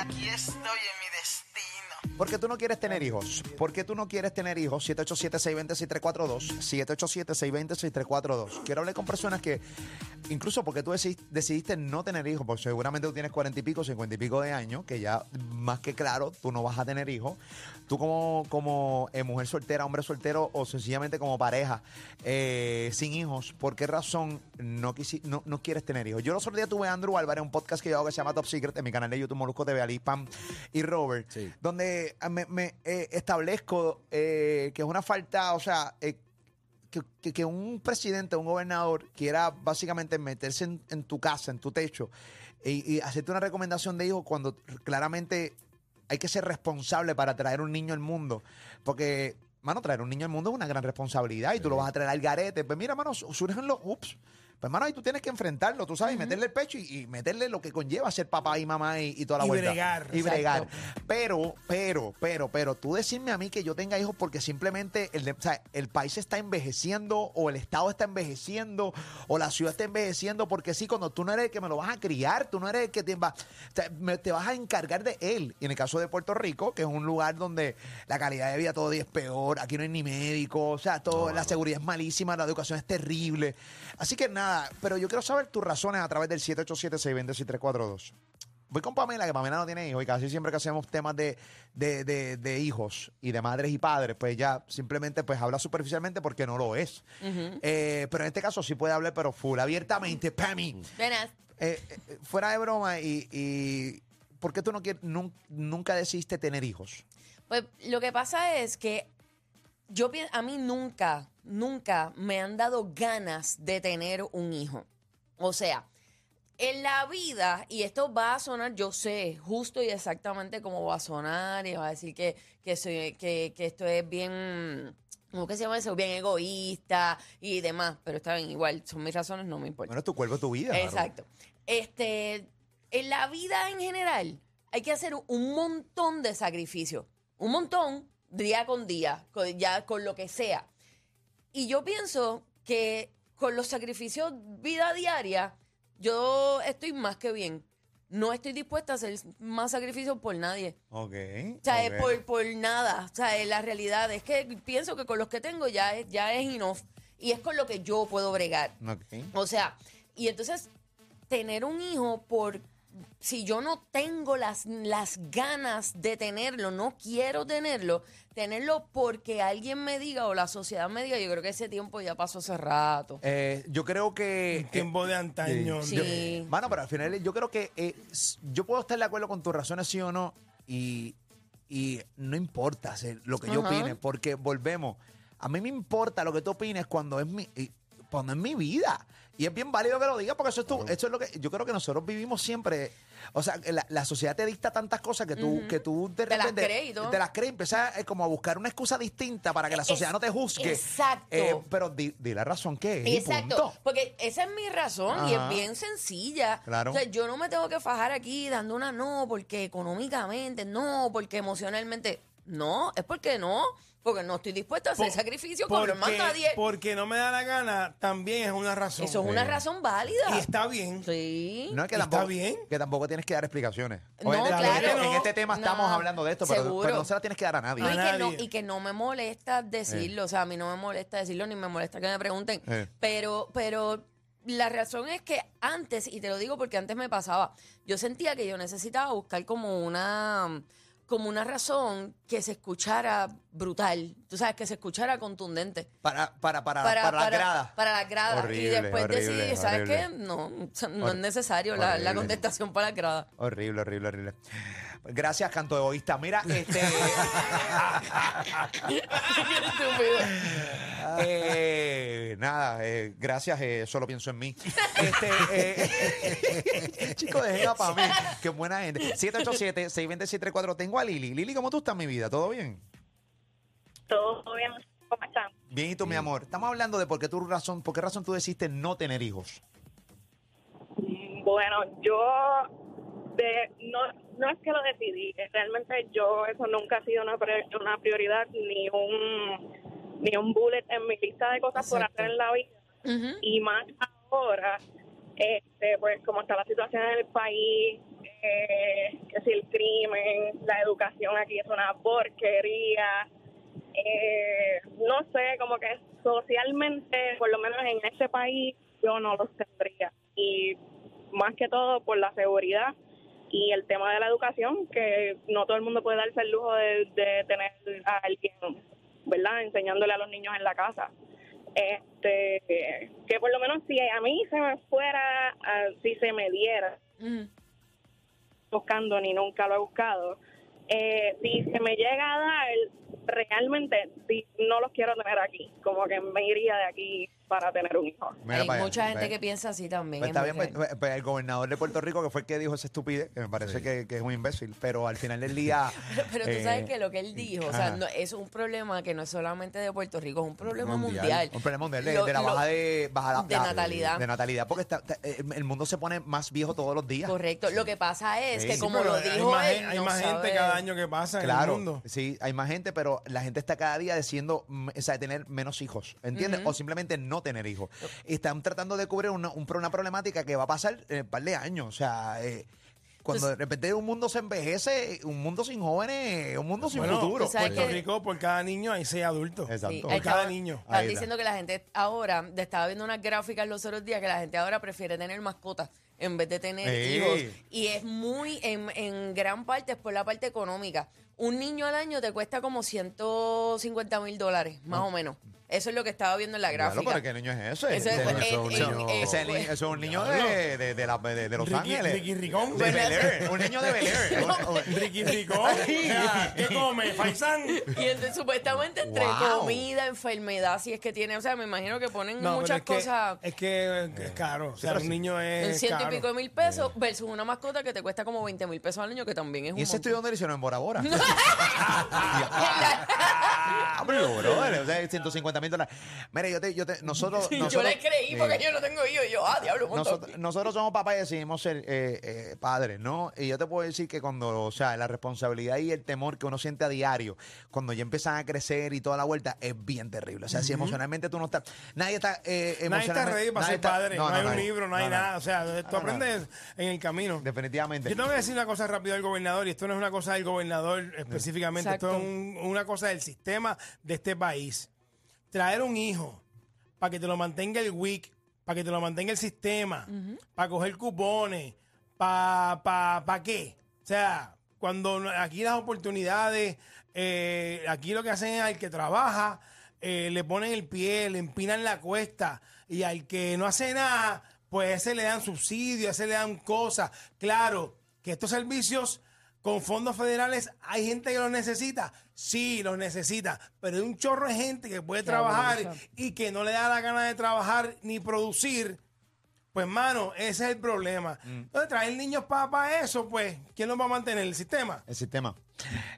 Aquí estoy en mi destino. ¿Por qué tú no quieres tener hijos? ¿Por qué tú no quieres tener hijos? 787-620-6342. 787-620-6342. Quiero hablar con personas que, incluso porque tú deci- decidiste no tener hijos, porque seguramente tú tienes cuarenta y pico, cincuenta y pico de años, que ya más que claro, tú no vas a tener hijos. Tú como, como eh, mujer soltera, hombre soltero o sencillamente como pareja eh, sin hijos, ¿por qué razón no, quisi- no, no quieres tener hijos? Yo los otros días tuve a Andrew Álvarez, un podcast que yo hago que se llama Top Secret en mi canal de YouTube Molusco TV, Ali, Pam y Robert, Sí. donde eh, me, me, eh, establezco eh, que es una falta, o sea, que, que- que un presidente, un gobernador quiera básicamente meterse en, en tu casa, en tu techo, y, y hacerte una recomendación de hijo cuando claramente hay que ser responsable para traer un niño al mundo. Porque, mano, traer un niño al mundo es una gran responsabilidad y tú lo vas a traer al garete. Pues mira, mano, su- surgen los ups. Pues, mano, ahí tú tienes que enfrentarlo, tú sabes, y meterle el pecho y, y meterle lo que conlleva ser papá y mamá y, y toda la Y vuelta. bregar, Y exacto. bregar. Pero, pero, pero, pero, tú decirme a mí que yo tenga hijos porque simplemente el, de- o sea, el país está envejeciendo o el Estado está envejeciendo o la ciudad está envejeciendo porque sí, cuando tú no eres el que me lo vas a criar, tú no eres el que te, va, o sea, me- te vas a encargar de él. Y en el caso de Puerto Rico, que es un lugar donde la calidad de vida todo día es peor, aquí no hay ni médico, o sea, todo, la seguridad es malísima, la educación es terrible. Así que nada, pero yo quiero saber tus razones a través del 787-620-6342. Voy con Pamela, que Pamela no tiene hijos y casi siempre que hacemos temas de, de, de- de hijos y de madres y padres, pues ya simplemente pues habla superficialmente porque no lo es. Eh, pero en este caso sí puede hablar, pero full, abiertamente, Pami. Buenas. Eh, eh, fuera de broma y, y ¿por qué tú no quieres, nun- nunca decidiste tener hijos? Pues lo que pasa es que yo a mí nunca, nunca me han dado ganas de tener un hijo. O sea, en la vida, y esto va a sonar, yo sé, justo y exactamente cómo va a sonar, y va a decir que, que, soy, que, que esto es bien, ¿cómo que se llama eso? Bien egoísta y demás, pero está bien, igual, son mis razones, no me importa. Bueno, es tu cuerpo, tu vida. claro. Exacto. Este, en la vida en general hay que hacer un montón de sacrificios. Un montón, día con día, con- ya con lo que sea. Y yo pienso que con los sacrificios vida diaria, yo estoy más que bien. No estoy dispuesta a hacer más sacrificios por nadie. Ok. O sea, ok. es por, por nada. O sea, la realidad es que pienso que con los que tengo ya es, ya es enough. Y es con lo que yo puedo bregar. Ok. O sea, y entonces tener un hijo por si yo no tengo las, las ganas de tenerlo, no quiero tenerlo, tenerlo porque alguien me diga o la sociedad me diga, yo creo que ese tiempo ya pasó hace rato. Eh, yo creo que... Tiempo de antaño. Sí. de- Mano, pero al final yo creo que eh, yo puedo estar de acuerdo con tus razones, sí o no, y, y no importa lo que yo Ajá. opine, porque volvemos. A mí me importa lo que tú opines cuando es mi, cuando es mi vida. Y es bien válido que lo digas, porque eso es, tu, eso es lo que yo creo que nosotros vivimos siempre. O sea, la, la sociedad te dicta tantas cosas que tú, que tú de Te las crees te las crees, empiezas eh, como a buscar una excusa distinta para que la Es- sociedad no te juzgue. exacto. Eh, pero di, di la razón que es. y Exacto, punto. porque esa es mi razón y es bien sencilla. Claro. O sea, yo no me tengo que fajar aquí dando una no, porque económicamente, no, porque emocionalmente, no, es porque no, porque no estoy dispuesta a hacer Por- sacrificio con más porque, nadie. porque no me da la gana, también es una razón. Eso es una Sí. razón válida. Y está bien. Sí. No es que ¿Está tampoco, bien? que tampoco tienes que dar explicaciones. No, Obviamente, en claro. este- En este tema No, estamos hablando de esto, pero, seguro. pero no se la tienes que dar a nadie. No, y, A que no, nadie. y que no me molesta decirlo, o sea, a mí no me molesta decirlo ni me molesta que me pregunten, Eh. pero, pero la razón es que antes, y te lo digo porque antes me pasaba, yo sentía que yo necesitaba buscar como una como una razón que se escuchara brutal, tú sabes, que se escuchara contundente. Para, para, para, para, la grada. para las gradas. Horrible, y después horrible, decidí, ¿sabes horrible. qué? No, no Hor- es necesario la, la contestación para las gradas. Horrible, horrible, horrible. Gracias, canto egoísta. Mira, este. eh, nada, eh, gracias, eh, solo pienso en mí. Este, eh, chico, dejen para mí. Qué buena gente. 787-626-34. Tengo a Lili. Lili, ¿cómo tú estás, mi vida? ¿Todo bien? Todo bien, ¿cómo están? Bien, y tú, mi amor. Estamos hablando de por qué tu razón, por qué razón tú decidiste no tener hijos. Mm, Bueno, yo de, no, no es que lo decidí, eh, realmente yo eso nunca ha sido una, una prioridad ni un ni un bullet en mi lista de cosas por hacer en la vida y más este pues como está la situación en el país eh, que si el crimen la educación aquí es una porquería. Eh, no sé, como que socialmente, por lo menos en este país, yo no los tendría. Y más que todo por la seguridad y el tema de la educación, que no todo el mundo puede darse el lujo de, de tener a alguien, ¿verdad?, enseñándole a los niños en la casa. Este, que por lo menos si a mí se me fuera, ah, si se me diera, Mm. buscando ni nunca lo he buscado. Eh, si se me llega a dar, realmente si no los quiero tener aquí, como que me iría de aquí para tener un hijo. Mira Hay para allá, mucha gente que piensa así también. Pues es está bien, pues, pues, el gobernador de Puerto Rico, que fue el que dijo esa estupidez, que me parece que, que es un imbécil, pero al final del día. Pero tú eh, sabes que lo que él dijo, o sea, ajá. no, es un problema que no es solamente de Puerto Rico, es un problema Mundial. mundial. Un problema mundial de, Lo- de la lo- baja de, baja la- de la- natalidad. De natalidad, porque está- está- eh, el mundo se pone más viejo todos los días. Correcto. Lo que pasa es Sí. que Sí, como Pero lo hay dijo más, él, gen- hay no más gente sabe- cada año que pasa en el Claro, mundo. sí, hay más gente, pero la gente está cada día diciendo, mm, o sea, de tener menos hijos, ¿entiendes? O simplemente no tener hijos. Y están tratando de cubrir una, un- una problemática que va a pasar en un par de años. O sea, eh, cuando Pues- de repente un mundo se envejece, un mundo sin jóvenes, un mundo sin Bueno, futuro. Puerto que- Rico, por cada niño hay seis adultos. Exacto. Sí, Por cada estaba- niño. Están Ahí está. diciendo que la gente ahora, estaba viendo unas gráficas los otros días, que la gente ahora prefiere tener mascotas en vez de tener Sí. hijos. Y es muy, en, en gran parte, es por la parte económica. Un niño al año te cuesta como 150 mil dólares, más o menos. Eso es lo que estaba viendo en la Claro, gráfica. pero ¿qué niño es ese? Eso es- Ese- Eso es un eh, eh, niño- eh, ese es el niño- ese es un niño de, de, de la- de- de Los Ricky- Ángeles. Ricky Ricón. De Bel Air, un niño de Bel Air. Ricky Ricón. ¿Qué come? ¿Faisán? Y entonces, supuestamente entre Wow. comida, enfermedad, si es que tiene, o sea, me imagino que ponen No, pero muchas es que- cosas Es que es caro. O sea, un sí. niño en es ciento caro. y pico de mil pesos versus una mascota que te cuesta como 20 mil pesos al año, que también es un ¿Y ese montón. estudio dónde lo hicieron? ¿En Bora Bora? Ah, pero, brother, o sea, 150 mil dólares. Mire, yo te, yo te, nosotros, yo nosotros, le creí porque Sí. yo no tengo hijos. Y yo, ah, diablo, un montón. Nosotros, nosotros somos papás y decidimos ser eh, eh, padres, ¿no? Y yo te puedo decir que cuando, o sea, la responsabilidad y el temor que uno siente a diario, cuando ya empiezan a crecer y toda la vuelta, es bien terrible. O sea, si emocionalmente tú no estás, nadie está eh, Nadie está emocionalmente- ready para nadie ser está- padre. No, hay un libro, no hay no, nada. O sea, tú No, no. aprendes en el camino. Definitivamente. Yo te voy a decir una cosa rápido al gobernador, y esto no es una cosa del gobernador específicamente, esto Exacto. es un- una cosa del sistema de este país. Traer un hijo para que te lo mantenga el WIC, para que te lo mantenga el sistema, para coger cupones, para pa, pa qué. O sea, cuando aquí las oportunidades, eh, aquí lo que hacen es al que trabaja, eh, le ponen el pie, le empinan la cuesta, y al que no hace nada, pues a ese le dan subsidios, a ese le dan cosas. Claro, que estos servicios con fondos federales hay gente que los necesita. Sí, los necesita. Pero hay un chorro de gente que puede Qué trabajar abuso. y que no le da la gana de trabajar ni producir. Pues, mano, ese es el problema. Entonces, traer niños para eso, pues, ¿quién los va a mantener? ¿El sistema? El sistema.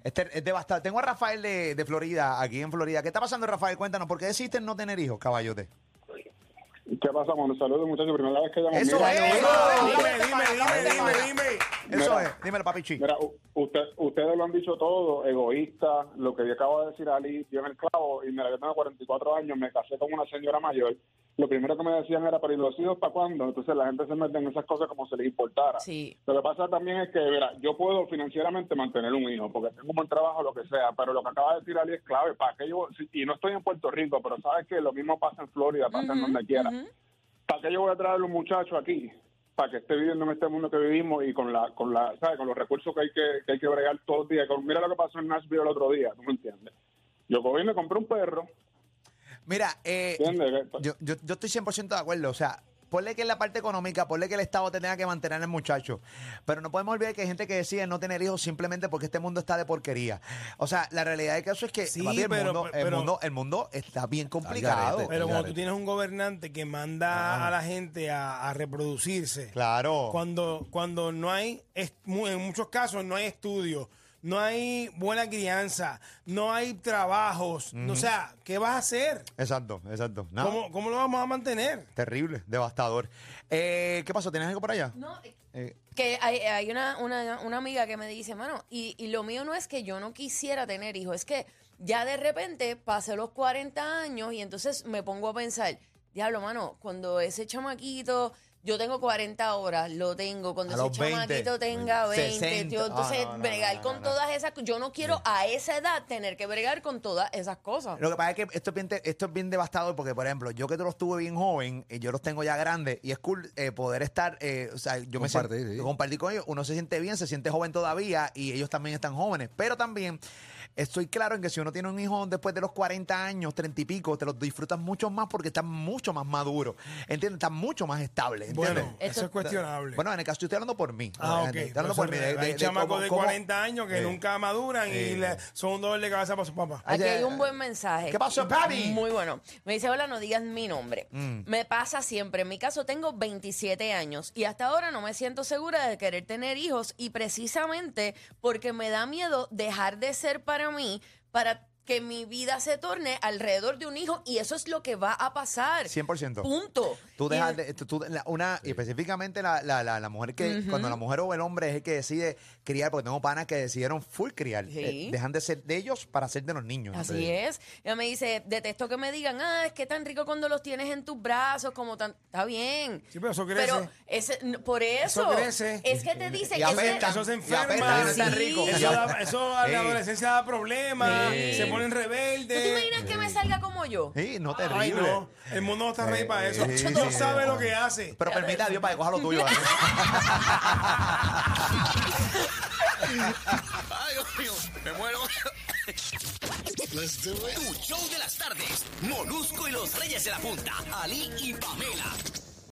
Este, es devastador. Tengo a Rafael de, de Florida, aquí en Florida. ¿Qué está pasando, Rafael? Cuéntanos, ¿por qué decidiste no tener hijos, caballote? ¿Qué pasa, mano? Saludos, muchachos. Primera vez que llamo. Eso Mira, es. Dime, Dime, dime, dime, dime, dime. Eso Mira. es. Dímelo, papichi. Mira, u- usted, ustedes lo han dicho todo, egoísta, lo que yo acabo de decir Ali, dio en el clavo, y mira, yo tengo 44 años, me casé con una señora mayor, lo primero que me decían era, pero ¿y los hijos para cuándo? Entonces la gente se mete en esas cosas como si les importara. Sí. Lo que pasa también es que, mira, yo puedo financieramente mantener un hijo, porque tengo un buen trabajo, lo que sea, pero lo que acaba de decir Ali es clave, para que yo, y no estoy en Puerto Rico, pero sabes que lo mismo pasa en Florida, pasa en donde quiera. ¿Para qué yo voy a traer a un muchacho aquí? Para que esté viviendo en este mundo que vivimos y con la, con la, ¿sabes? Con los recursos que hay que, que hay que bregar todos los días. Mira lo que pasó en Nashville el otro día, ¿tú me entiendes? Yo cogí y me compré un perro, Mira, eh, yo, yo, yo estoy 100% de acuerdo. O sea, ponle que en la parte económica, ponle que el Estado te tenga que mantener al muchacho. Pero no podemos olvidar que hay gente que decide no tener hijos simplemente porque este mundo está de porquería. O sea, la realidad del caso es que Sí, papi, el, pero- mundo, el, mundo, el mundo está bien complicado. garete. Pero cuando tú tienes un gobernante que manda a la gente a, a reproducirse, Claro. cuando, cuando no hay, en muchos casos no hay estudios, no hay buena crianza, no hay trabajos, o sea, ¿qué vas a hacer? Exacto, exacto. No, ¿Cómo, ¿Cómo lo vamos a mantener? Terrible, devastador. Eh, ¿Qué pasó? ¿Tienes algo por allá? No, Eh, que hay, hay una, una, una amiga que me dice, mano, y, y lo mío no es que yo no quisiera tener hijos, es que ya de repente pasé los 40 años y entonces me pongo a pensar, diablo, mano, cuando ese chamaquito yo tengo 40 horas, lo tengo. Cuando A ese los 20, chamaquito tenga 20, 60. tío, entonces no, no, bregar no, con no, no. todas esas Yo no quiero a esa edad tener que bregar con todas esas cosas. Lo que pasa es que esto es bien, te- esto es bien devastador porque, por ejemplo, yo que te los tuve bien joven, y yo los tengo ya grandes, y es cool eh, poder estar, eh, o sea, yo me siento- sí. compartir con ellos, uno se siente bien, se siente joven todavía, y ellos también están jóvenes, pero también estoy claro en que si uno tiene un hijo después de los 40 años, 30 y pico, te los disfrutas mucho más porque están mucho más maduros, ¿entiendes? Están mucho más Bueno, eso es cuestionable. Bueno, en el caso yo estoy hablando por mí. Ah, ok. Estoy hablando Por por mí. eso de- de- hay de chamacos de cómo- 40 años que Eh. nunca maduran y Eh. le- son un dolor de cabeza para su papá. Aquí hay un buen mensaje. ¿Qué pasó, papi? Muy bueno. Me dice, hola, no digas mi nombre. Mm. Me pasa siempre. En mi caso tengo 27 años y hasta ahora no me siento segura de querer tener hijos y precisamente porque me da miedo dejar de ser para mí, para que mi vida se torne alrededor de un hijo y eso es lo que va a pasar. 100%. Punto. Tú dejas de, tú- tú- la- una, y específicamente la, la, la, la mujer que, cuando la mujer o el hombre es el que decide criar, porque tengo panas que decidieron full criar, Sí. eh, dejan de ser de ellos para ser de los niños. Así es. Ella me dice, detesto que me digan, ah, es que tan rico cuando los tienes en tus brazos, como tan... Está bien. Sí, pero eso crece. Pero ese, n- por eso. Eso crece. Es que te dicen Y que apesta. Eso se Y apesta, enferma. no es tan Sí. rico. Eso, da- a la adolescencia da problemas, Sí. se ponen ¿Tú te rebeldes. imaginas que me salga como yo? Sí, no terrible. Ay, no. El mundo no está rey para eso. Sí, sí, sabe sí. lo que hace. Pero permita a Dios para que coja lo tuyo. ¿vale? Ay, Dios mío, me muero. Let's do it. Tu show de las tardes. Molusco y los Reyes de la Punta. Ali y Pamela.